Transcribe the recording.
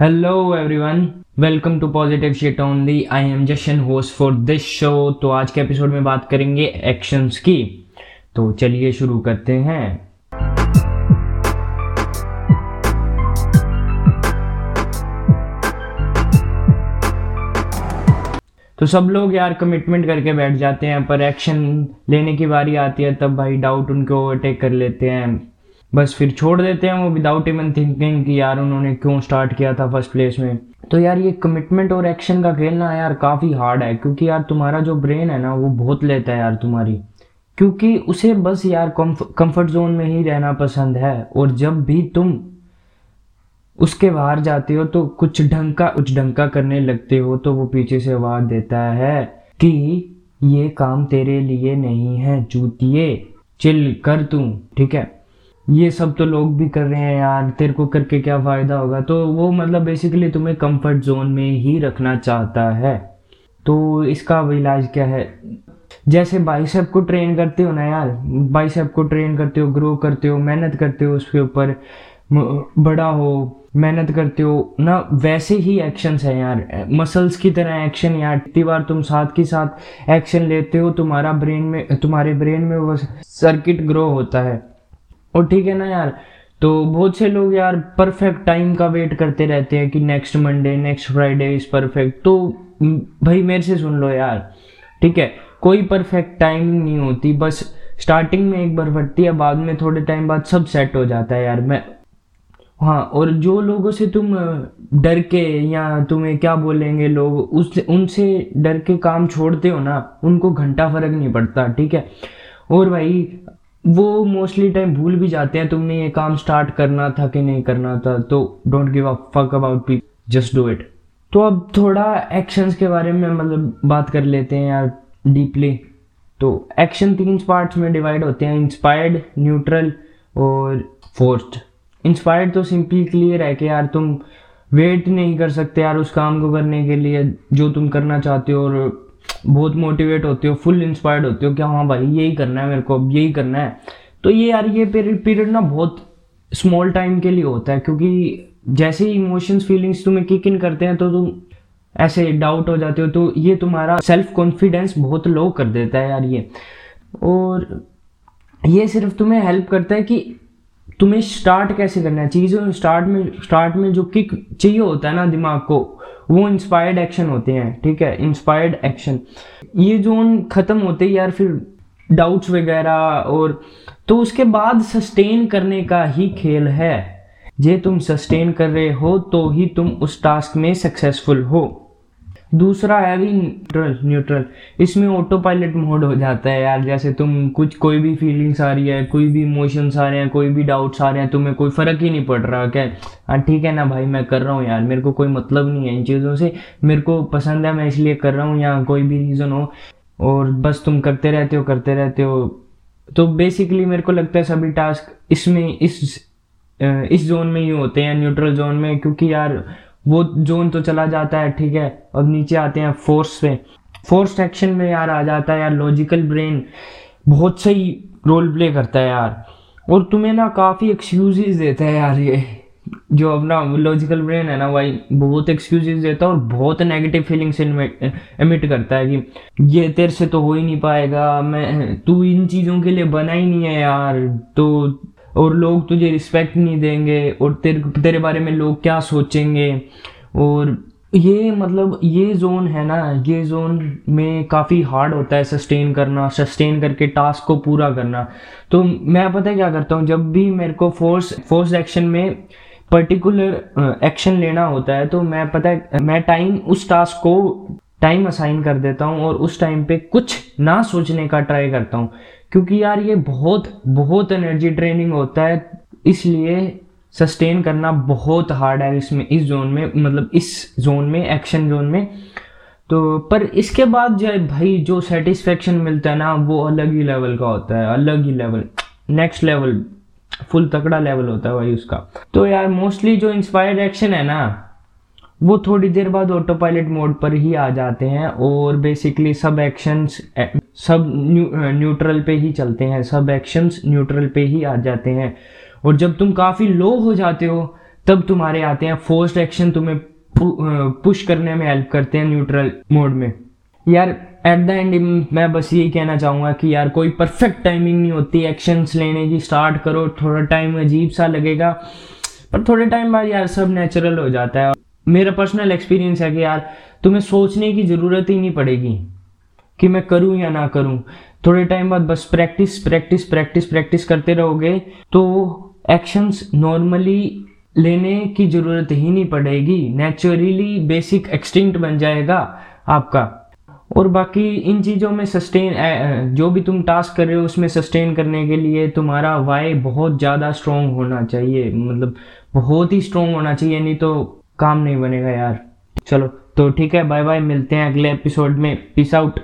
Hello everyone welcome to positive shit only I am Jashan host for this show तो आज के episode में बात करेंगे एक्शंस की। तो चलिए शुरू करते हैं। तो सब लोग यार कमिटमेंट करके बैठ जाते हैं, पर एक्शन लेने की बारी आती है, तब भाई डाउट उनको ओवरटेक कर लेते हैं। बस फिर छोड़ देते हैं वो विदाउट इवन थिंकिंग कि यार उन्होंने क्यों स्टार्ट किया था फ़र्स्ट प्लेस में। तो यार ये कमिटमेंट और एक्शन का खेलना यार काफ़ी हार्ड है, क्योंकि यार तुम्हारा जो ब्रेन है ना, वो बहुत लेता है यार तुम्हारी। क्योंकि उसे बस यार कंफर्ट जोन में ही रहना पसंद है, और जब भी तुम उसके बाहर जाते हो तो कुछ ढंग का कुछ ढंग का करने लगते हो तो वो पीछे से आवाज़ देता है कि ये काम तेरे लिए नहीं है, जूतिए। चिल कर तू, ठीक है? ये सब तो लोग भी कर रहे हैं यार, तेरे को करके क्या फ़ायदा होगा? तो वो मतलब बेसिकली तुम्हें कंफर्ट जोन में ही रखना चाहता है। तो इसका इलाज क्या है? जैसे बाइसेप को ट्रेन करते हो ना यार बाइसेप को ट्रेन करते हो ग्रो करते हो, मेहनत करते हो उसके ऊपर बड़ा हो, मेहनत करते हो, ना वैसे ही एक्शंस है यार। मसल्स की तरह एक्शन यार, इतनी बार तुम साथ के साथ एक्शन लेते हो, तुम्हारा ब्रेन में, तुम्हारे ब्रेन में वो सर्किट ग्रो होता है। और ठीक है ना यार। तो बहुत से लोग यार परफेक्ट टाइम का वेट करते रहते हैं कि next Monday next Friday is perfect तो भाई मेरे से सुन लो यार। ठीक है? कोई परफेक्ट टाइमिंग नहीं होती। बस स्टार्टिंग में एक बार फटती है, बाद में थोड़े टाइम बाद सब सेट हो जाता है यार। मैं हाँ और जो लोगों से तुम डर के या तुम्हें क्या बोलेंगे लोग, उस, उनसे डर के काम छोड़ते हो ना, उनको घंटा फ़र्क नहीं पड़ता। ठीक है? और भाई वो मोस्टली टाइम भूल भी जाते हैं, तुमने ये काम स्टार्ट करना था कि नहीं करना था तो don't give a fuck about P just do it तो अब थोड़ा एक्शंस के बारे में मतलब बात कर लेते हैं यार डीपली तो एक्शन तीन पार्ट्स में डिवाइड होते हैं इंस्पायर्ड न्यूट्रल और फोर्स्ड इंस्पायर्ड तो सिंपली क्लियर है कि यार तुम वेट नहीं कर सकते यार उस काम को करने के लिए, जो तुम करना चाहते हो और बहुत मोटिवेट होते हो फुल इंस्पायर्ड होते हो कि हाँ भाई, यही करना है मेरे को, अब यही करना है। तो ये यार, ये पीरियड ना बहुत स्मॉल टाइम के लिए होता है, क्योंकि जैसे ही इमोशंस फीलिंग्स तुम्हें किक इन करते हैं तो तुम ऐसे डाउट हो जाते हो तो ये तुम्हारा सेल्फ कॉन्फिडेंस बहुत लो कर देता है यार ये। और ये सिर्फ़ तुम्हें हेल्प करता है कि तुम्हें स्टार्ट कैसे करना है। चीज़ों स्टार्ट में स्टार्ट में जो किक चाहिए होता है ना दिमाग को वो इंस्पायर्ड एक्शन होते हैं, ठीक है? इंस्पायर्ड एक्शन ये जोन ख़त्म होते यार फिर डाउट्स वगैरह और तो उसके बाद सस्टेन करने का ही खेल है। जे तुम सस्टेन कर रहे हो तो ही तुम उस टास्क में सक्सेसफुल हो। दूसरा है भी न्यूट्रल न्यूट्रल इसमें ऑटो पायलट मोड हो जाता है यार, जैसे तुम कुछ, कोई भी फीलिंग्स आ रही है, कोई भी इमोशंस आ रहे हैं, कोई भी डाउट्स आ रहे हैं, तुम्हें कोई फ़र्क ही नहीं पड़ रहा क्या हाँ ठीक है ना भाई, मैं कर रहा हूँ यार, मेरे को कोई मतलब नहीं है इन चीज़ों से। मेरे को पसंद है, मैं इसलिए कर रहा हूँ, या कोई भी रीज़न हो। और बस तुम करते रहते हो, करते रहते हो। तो बेसिकली मेरे को लगता है सभी टास्क इसमें, इस इस जोन में ही होते हैं न्यूट्रल जोन में, क्योंकि यार वो जोन तो चला जाता है, ठीक है? अब नीचे आते हैं फोर्स पे। फोर्स एक्शन में यार आ जाता है यार लॉजिकल ब्रेन बहुत सही रोल प्ले करता है यार। और तुम्हें ना काफ़ी एक्सक्यूजेज देता है यार ये। जो अपना लॉजिकल ब्रेन है ना भाई बहुत एक्सक्यूजेज देता है और बहुत नेगेटिव फीलिंग्स एमिट करता है कि ये तेरे से तो हो ही नहीं पाएगा, मैं, तू इन चीज़ों के लिए बना ही नहीं है यार। तो और लोग तुझे रिस्पेक्ट नहीं देंगे और तेरे तेरे बारे में लोग क्या सोचेंगे? और ये मतलब ये जोन है ना, ये जोन में काफ़ी हार्ड होता है सस्टेन करना सस्टेन करके टास्क को पूरा करना। तो मैं पता है क्या करता हूँ? जब भी मेरे को फोर्स फोर्स एक्शन में पर्टिकुलर एक्शन लेना होता है तो मैं पता है, मैं टाइम उस टास्क को टाइम असाइन कर देता हूँ और उस टाइम पे कुछ ना सोचने का ट्राई करता हूँ। क्योंकि यार ये बहुत बहुत एनर्जी ट्रेनिंग होता है, इसलिए सस्टेन करना बहुत हार्ड है इसमें, इस जोन में मतलब इस जोन में एक्शन जोन में। तो पर इसके बाद जो भाई, जो सेटिस्फेक्शन मिलता है ना, वो अलग ही लेवल का होता है, अलग ही लेवल नेक्स्ट लेवल फुल तकड़ा लेवल होता है भाई उसका। तो यार मोस्टली जो इंस्पायर्ड एक्शन है ना वो थोड़ी देर बाद ऑटो पायलट मोड पर ही आ जाते हैं और बेसिकली सब एक्शंस सब न्यूट्रल पे ही चलते हैं, सब एक्शंस न्यूट्रल पे ही आ जाते हैं। और जब तुम काफ़ी लो हो जाते हो, तब तुम्हारे आते हैं फोर्स्ड एक्शन तुम्हें पुश करने में हेल्प करते हैं न्यूट्रल मोड में। यार एट द एंड मैं बस यही कहना चाहूँगा कि यार, कोई परफेक्ट टाइमिंग नहीं होती एक्शंस लेने की स्टार्ट करो, थोड़ा टाइम अजीब सा लगेगा, पर थोड़े टाइम बाद यार सब नेचुरल हो जाता है। मेरा पर्सनल एक्सपीरियंस है कि यार, तुम्हें सोचने की ज़रूरत ही नहीं पड़ेगी कि मैं करूँ या ना करूँ। थोड़े टाइम बाद बस प्रैक्टिस प्रैक्टिस प्रैक्टिस प्रैक्टिस करते रहोगे तो एक्शंस नॉर्मली लेने की ज़रूरत ही नहीं पड़ेगी। नेचुरली बेसिक एक्सटिंक्ट बन जाएगा आपका। और बाकी इन चीज़ों में सस्टेन जो भी तुम टास्क कर रहे हो, उसमें सस्टेन करने के लिए तुम्हारा वाई बहुत ज़्यादा स्ट्रॉन्ग होना चाहिए। मतलब बहुत ही स्ट्रॉन्ग होना चाहिए, नहीं तो काम नहीं बनेगा यार। चलो तो ठीक है बाय बाय मिलते हैं अगले एपिसोड में। Peace out